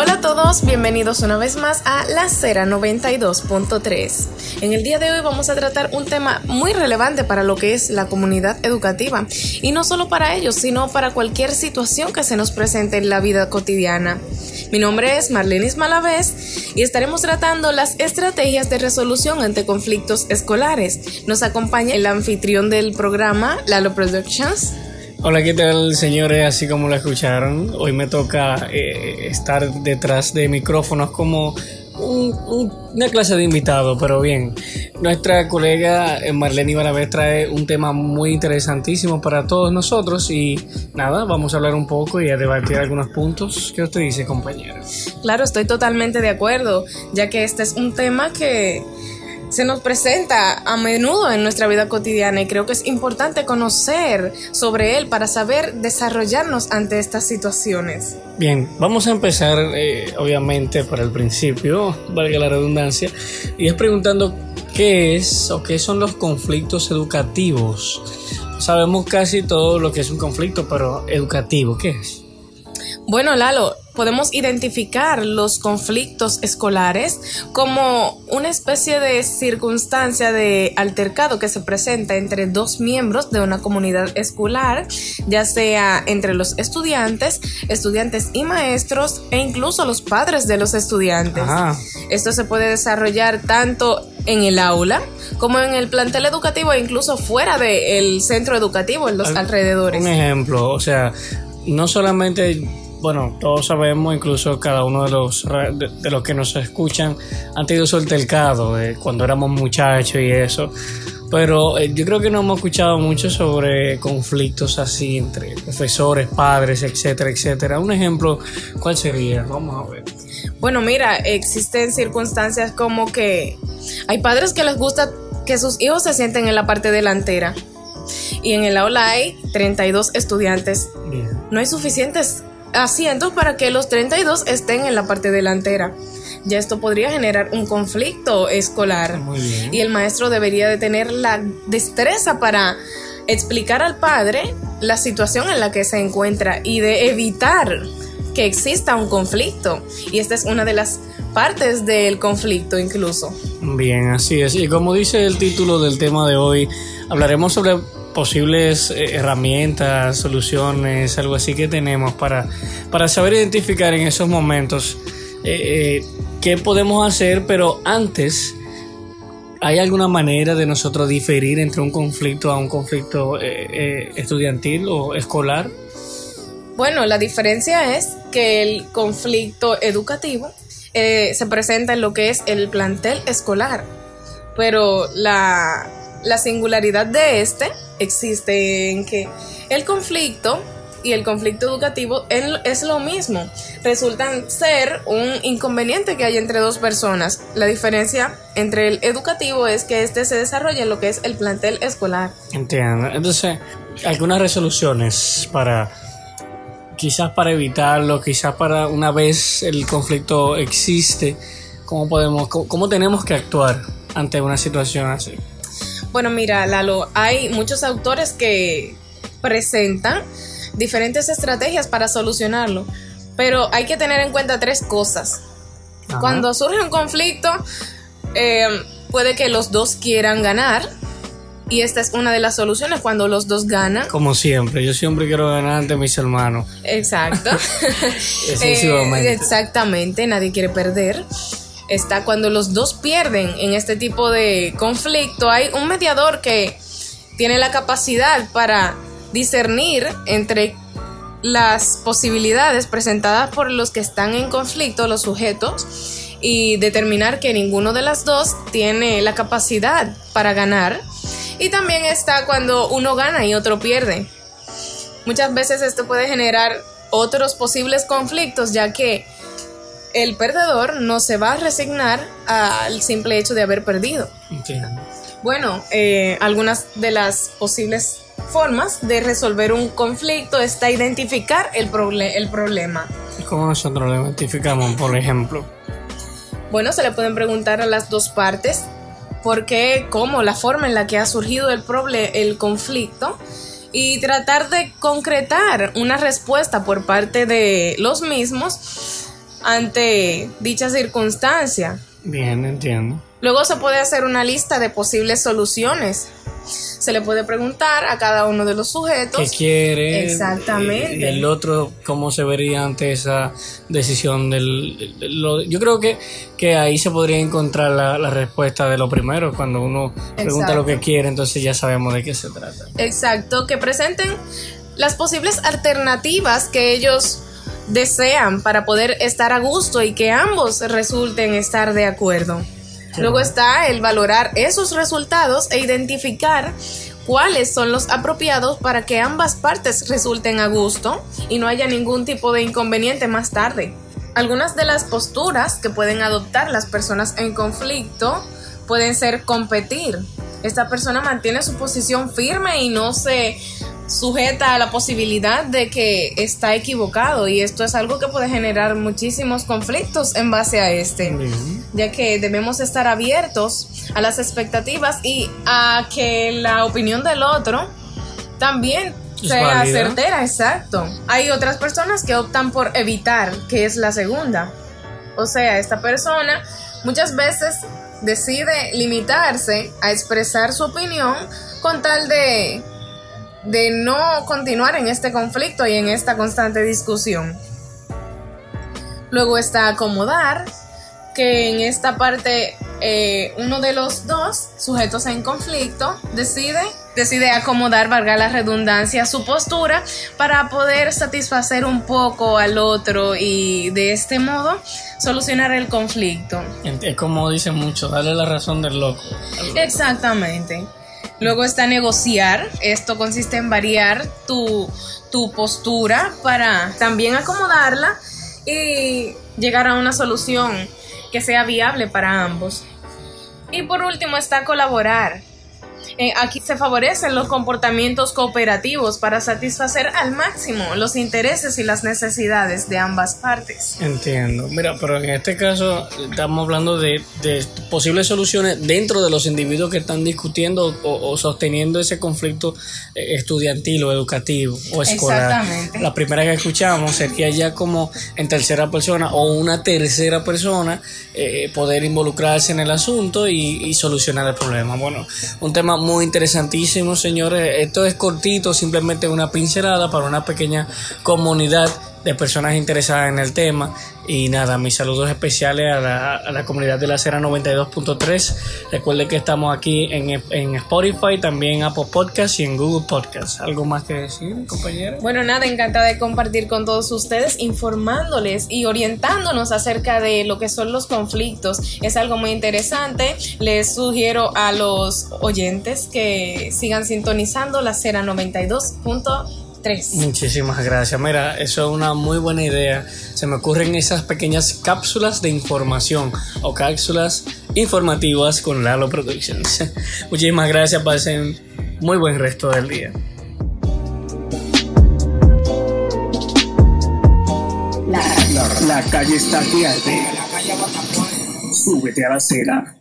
Hola a todos, bienvenidos una vez más a La Cera 92.3. En el día de hoy vamos a tratar un tema muy relevante para lo que es la comunidad educativa y no solo para ellos, sino para cualquier situación que se nos presente en la vida cotidiana. Mi nombre es Marlenis Malavés y estaremos tratando las estrategias de resolución ante conflictos escolares. Nos acompaña el anfitrión del programa, Lalo Productions. Hola, ¿qué tal señores? Así como lo escucharon, hoy me toca eh, estar detrás de micrófonos como una clase de invitado, pero bien. Nuestra colega eh, Marlene Ibarabés trae un tema muy interesantísimo para todos nosotros y nada, vamos a hablar un poco y a debatir algunos puntos. ¿Qué usted dice, compañera? Claro, estoy totalmente de acuerdo, ya que este es un tema que se nos presenta a menudo en nuestra vida cotidiana y creo que es importante conocer sobre él para saber desarrollarnos ante estas situaciones. Bien, vamos a empezar eh, obviamente por el principio, valga la redundancia, y es preguntando qué es o qué son los conflictos educativos. Sabemos casi todo lo que es un conflicto, pero educativo, ¿qué es? Bueno, Lalo, podemos identificar los conflictos escolares como una especie de circunstancia de altercado que se presenta entre dos miembros de una comunidad escolar, ya sea entre los estudiantes, estudiantes y maestros e incluso los padres de los estudiantes. Esto se puede desarrollar tanto en el aula como en el plantel educativo e incluso fuera del centro educativo, en los alrededores. Un ejemplo, o sea, no solamente bueno, todos sabemos, incluso cada uno de los, de, los que nos escuchan, han tenido su altercado de cuando éramos muchachos y eso. Pero eh, yo creo que no hemos escuchado mucho sobre conflictos así entre profesores, padres, etcétera, etcétera. Un ejemplo, ¿cuál sería? Vamos a ver. Bueno, mira, existen circunstancias como que hay padres que les gusta que sus hijos se sienten en la parte delantera. Y en el aula hay 32 estudiantes. No hay suficientes asientos para que los 32 estén en la parte delantera. Ya esto podría generar un conflicto escolar. Y el maestro debería de tener la destreza para explicar al padre la situación en la que se encuentra y de evitar que exista un conflicto. Y esta es una de las partes del conflicto incluso. Bien, así es. Y como dice el título del tema de hoy, hablaremos sobre posibles eh, herramientas, soluciones, algo así que tenemos para, para saber identificar en esos momentos eh, eh, qué podemos hacer, pero antes, ¿hay alguna manera de nosotros diferir entre un conflicto a un conflicto estudiantil o escolar? Bueno, la diferencia es que el conflicto educativo se presenta en lo que es el plantel escolar, pero la, la singularidad de este existe en que el conflicto y el conflicto educativo es lo mismo. Resultan ser un inconveniente que hay entre dos personas. La diferencia entre el educativo es que este se desarrolla en lo que es el plantel escolar. Entiendo. Entonces, algunas resoluciones para quizás para evitarlo, quizás para una vez el conflicto existe, cómo podemos cómo tenemos que actuar ante una situación así. Bueno, mira, Lalo, hay muchos autores que presentan diferentes estrategias para solucionarlo, pero hay que tener en cuenta tres cosas. Cuando surge un conflicto, eh, puede que los dos quieran ganar, y esta es una de las soluciones cuando los dos ganan. Como siempre, yo siempre quiero ganar ante mis hermanos. Exacto. Eh, exactamente, nadie quiere perder está cuando los dos pierden en este tipo de conflicto. Hay un mediador que tiene la capacidad para discernir entre las posibilidades presentadas por los que están en conflicto, los sujetos, y determinar que ninguno de las dos tiene la capacidad para ganar. Y también está cuando uno gana y otro pierde. Muchas veces esto puede generar otros posibles conflictos, ya que el perdedor no se va a resignar al simple hecho de haber perdido. Bueno, eh, algunas de las posibles formas de resolver un conflicto está identificar el, el problema. ¿Cómo nosotros lo identificamos, por ejemplo? Bueno, se le pueden preguntar a las dos partes por qué, cómo, la forma en la que ha surgido el, el conflicto y tratar de concretar una respuesta por parte de los mismos ante dicha circunstancia. Bien, entiendo. Luego se puede hacer una lista de posibles soluciones. Se le puede preguntar a cada uno de los sujetos. ¿Qué quiere? Exactamente. Y el otro, ¿cómo se vería ante esa decisión del... yo creo que, que ahí se podría encontrar la, respuesta de lo primero, cuando uno pregunta lo que quiere, entonces ya sabemos de qué se trata. Exacto, que presenten las posibles alternativas que ellos desean para poder estar a gusto y que ambos resulten estar de acuerdo. Luego está el valorar esos resultados e identificar cuáles son los apropiados para que ambas partes resulten a gusto y no haya ningún tipo de inconveniente más tarde. Algunas de las posturas que pueden adoptar las personas en conflicto pueden ser competir. Esta persona mantiene su posición firme y no se sujeta a la posibilidad de que está equivocado y esto es algo que puede generar muchísimos conflictos en base a este, ya que debemos estar abiertos a las expectativas y a que la opinión del otro también sea certera, exacto. Hay otras personas que optan por evitar, que es la segunda. O sea, esta persona muchas veces decide limitarse a expresar su opinión con tal de de no continuar en este conflicto y en esta constante discusión. Luego está acomodar, que en esta parte eh, uno de los dos sujetos en conflicto decide, decide acomodar, valga la redundancia, su postura para poder satisfacer un poco al otro y de este modo solucionar el conflicto. Es como dicen mucho, darle la razón del loco. Exactamente. Luego está negociar. Esto consiste en variar tu, postura para también acomodarla y llegar a una solución que sea viable para ambos. Y por último está colaborar. Eh, aquí se favorecen los comportamientos cooperativos para satisfacer al máximo los intereses y las necesidades de ambas partes. Entiendo. Mira, pero en este caso estamos hablando de, posibles soluciones dentro de los individuos que están discutiendo o, sosteniendo ese conflicto eh, estudiantil o educativo o escolar. Exactamente. La primera que escuchamos sería ya como en tercera persona o una tercera persona eh, poder involucrarse en el asunto y, y solucionar el problema. Bueno, un tema muy muy interesantísimo, señores. Esto es cortito, simplemente una pincelada para una pequeña comunidad de personas interesadas en el tema. Y nada, mis saludos especiales a la, comunidad de la Cera 92.3. Recuerden que estamos aquí en, en Spotify, también Apple Podcast y en Google Podcast. ¿Algo más que decir, compañero? Bueno, nada, encantada de compartir con todos ustedes, informándoles y orientándonos acerca de lo que son los conflictos. Es algo muy interesante. Les sugiero a los oyentes que sigan sintonizando la Cera 92.3. Muchísimas gracias. Mira, eso es una muy buena idea. Se me ocurren esas pequeñas cápsulas de información o cápsulas informativas con Lalo Productions. Muchísimas gracias. Pasen muy buen resto del día. La, la calle está aquí Súbete a la acera.